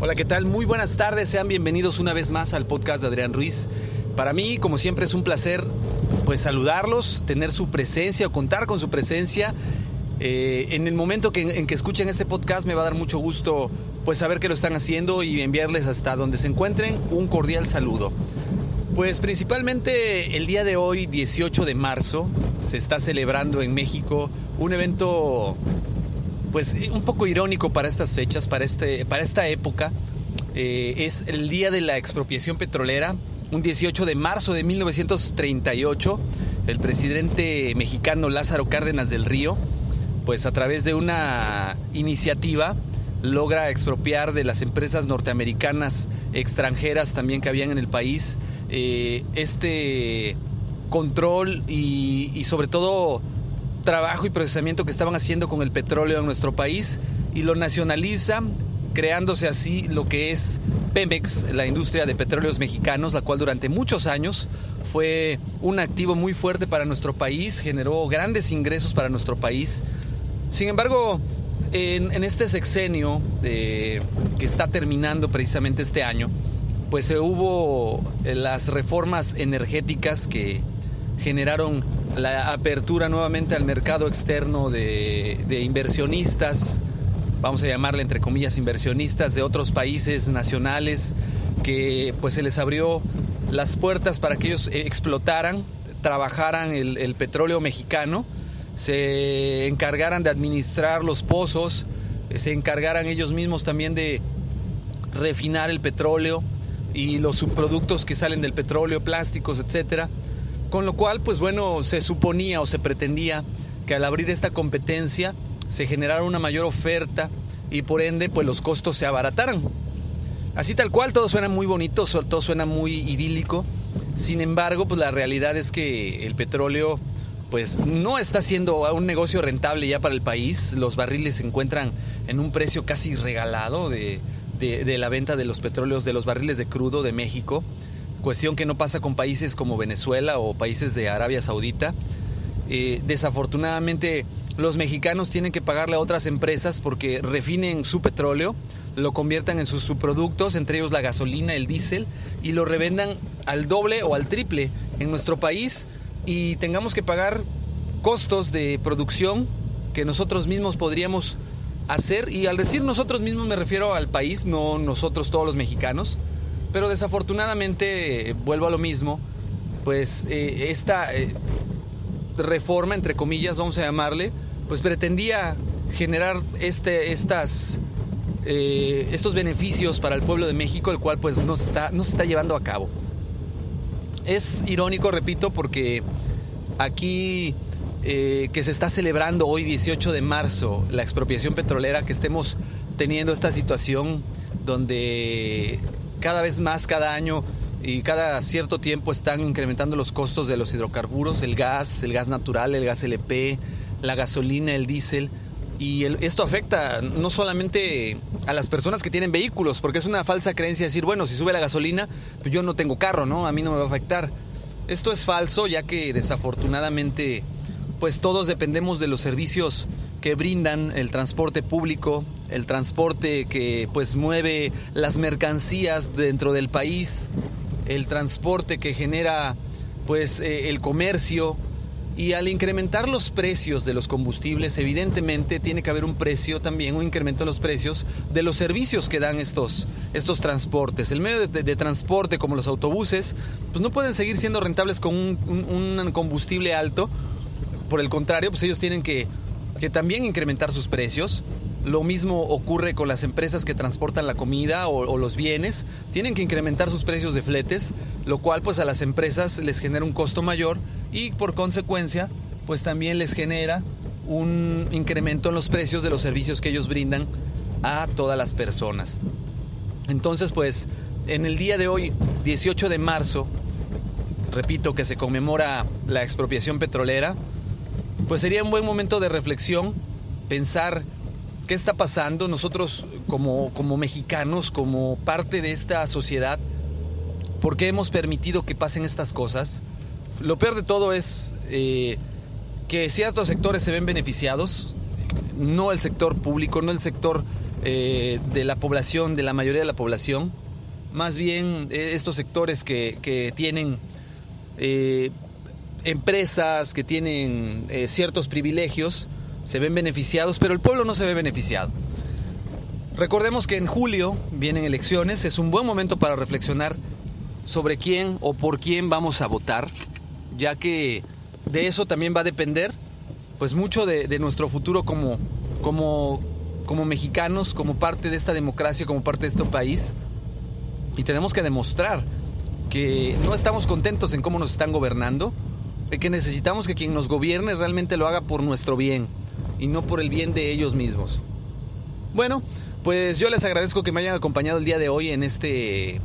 Hola, ¿qué tal? Muy buenas tardes, sean bienvenidos una vez más al podcast de Adrián Ruiz. Para mí, como siempre, es un placer pues saludarlos, tener su presencia o contar con su presencia. Eh, en el momento que, en que escuchen este podcast me va a dar mucho gusto pues saber que lo están haciendo y enviarles hasta donde se encuentren un cordial saludo. Pues principalmente el día de hoy, 18 de marzo, se está celebrando en México un evento pues un poco irónico para estas fechas, para, este, para esta época. Eh, es el día de la expropiación petrolera, un 18 de marzo de 1938. El presidente mexicano Lázaro Cárdenas del Río, pues a través de una iniciativa, logra expropiar de las empresas norteamericanas extranjeras también que habían en el país eh, este control y sobre todo trabajo y procesamiento que estaban haciendo con el petróleo en nuestro país y lo nacionaliza, creándose así lo que es Pemex, la industria de petróleos mexicanos, la cual durante muchos años fue un activo muy fuerte para nuestro país, generó grandes ingresos para nuestro país. Sin embargo, en, este sexenio que está terminando precisamente este año, pues se hubo eh, las reformas energéticas que generaron la apertura nuevamente al mercado externo de, inversionistas, vamos a llamarle entre comillas inversionistas de otros países nacionales, que pues se les abrió las puertas para que ellos explotaran, trabajaran el, el petróleo mexicano, se encargaran de administrar los pozos, se encargaran ellos mismos también de refinar el petróleo y los subproductos que salen del petróleo, plásticos, etcétera con lo cual, pues bueno, se suponía o se pretendía que al abrir esta competencia se generara una mayor oferta y por ende, pues los costos se abarataran. Así tal cual, todo suena muy bonito, todo suena muy idílico. Sin embargo, pues la realidad es que el petróleo pues no está siendo un negocio rentable ya para el país. Los barriles se encuentran en un precio casi regalado de, de la venta de los petróleos, de los barriles de crudo de México cuestión que no pasa con países como Venezuela o países de Arabia Saudita. Eh, desafortunadamente los mexicanos tienen que pagarle a otras empresas porque refinen su petróleo, lo conviertan en sus subproductos, entre ellos la gasolina, el diésel, y lo revendan al doble o al triple en nuestro país y tengamos que pagar costos de producción que nosotros mismos podríamos hacer. Y al decir nosotros mismos me refiero al país, no nosotros todos los mexicanos. Pero desafortunadamente, vuelvo a lo mismo, pues eh, esta eh, reforma, entre comillas, vamos a llamarle, pues pretendía generar este, estas, eh, estos beneficios para el pueblo de México, el cual pues no se está, no se está llevando a cabo. Es irónico, repito, porque aquí que se está celebrando hoy 18 de marzo la expropiación petrolera, que estemos teniendo esta situación donde cada vez más cada año y cada cierto tiempo están incrementando los costos de los hidrocarburos, el gas, el gas natural, el gas LP, la gasolina, el diésel. Y esto afecta no solamente a las personas que tienen vehículos, porque es una falsa creencia decir, bueno, si sube la gasolina, pues yo no tengo carro, ¿no? A mí no me va a afectar. Esto es falso, ya que desafortunadamente, pues todos dependemos de los servicios que brindan el transporte público, el transporte que pues mueve las mercancías dentro del país, el transporte que genera pues eh, el comercio y al incrementar los precios de los combustibles, evidentemente tiene que haber un precio también, un incremento en los precios de los servicios que dan estos, estos transportes. El medio de, transporte, como los autobuses, pues no pueden seguir siendo rentables con un combustible alto. Por el contrario, pues ellos tienen que que también incrementar sus precios. Lo mismo ocurre con las empresas que transportan la comida o, los bienes. Tienen que incrementar sus precios de fletes, lo cual pues a las empresas les genera un costo mayor y por consecuencia pues también les genera un incremento en los precios de los servicios que ellos brindan a todas las personas. Entonces, pues, en el día de hoy, 18 de marzo, repito que se conmemora la expropiación petrolera, pues sería un buen momento de reflexión, pensar qué está pasando nosotros como, como mexicanos, como parte de esta sociedad, por qué hemos permitido que pasen estas cosas. Lo peor de todo es eh, que ciertos sectores se ven beneficiados, no el sector público, no el sector eh, de la población, de la mayoría de la población, más bien eh, estos sectores que, que tienen eh, empresas, que tienen ciertos privilegios, se ven beneficiados, pero el pueblo no se ve beneficiado. Recordemos que en julio vienen elecciones, es un buen momento para reflexionar sobre quién o por quién vamos a votar, ya que de eso también va a depender pues mucho de, de nuestro futuro como, como, como mexicanos, como parte de esta democracia, como parte de este país. Y tenemos que demostrar que no estamos contentos en cómo nos están gobernando, y que necesitamos que quien nos gobierne realmente lo haga por nuestro bien y no por el bien de ellos mismos. Bueno, pues yo les agradezco que me hayan acompañado el día de hoy en este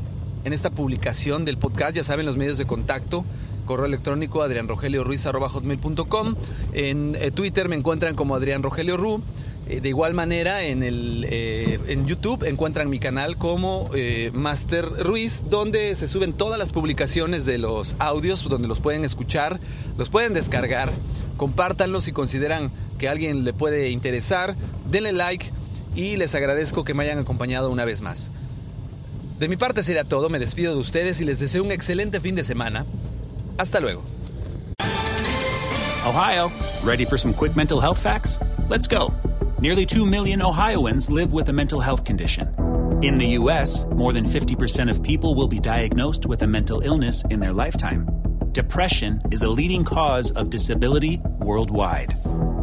en esta publicación del podcast, ya saben los medios de contacto correo electrónico adrianrogelioruiz.com. En eh, Twitter me encuentran como Adrián Rogelio Ru. Eh, de igual manera, en, el, eh, en YouTube encuentran mi canal como Master Ruiz, donde se suben todas las publicaciones de los audios, donde los pueden escuchar, los pueden descargar, compártanlos si consideran que alguien le puede interesar, denle like y les agradezco que me hayan acompañado una vez más. De mi parte sería todo, me despido de ustedes y les deseo un excelente fin de semana. Hasta luego. Ohio, ready for some quick mental health facts? Let's go. Nearly 2 million Ohioans live with a mental health condition. In the U.S., more than 50% of people will be diagnosed with a mental illness in their lifetime. Depression is a leading cause of disability worldwide.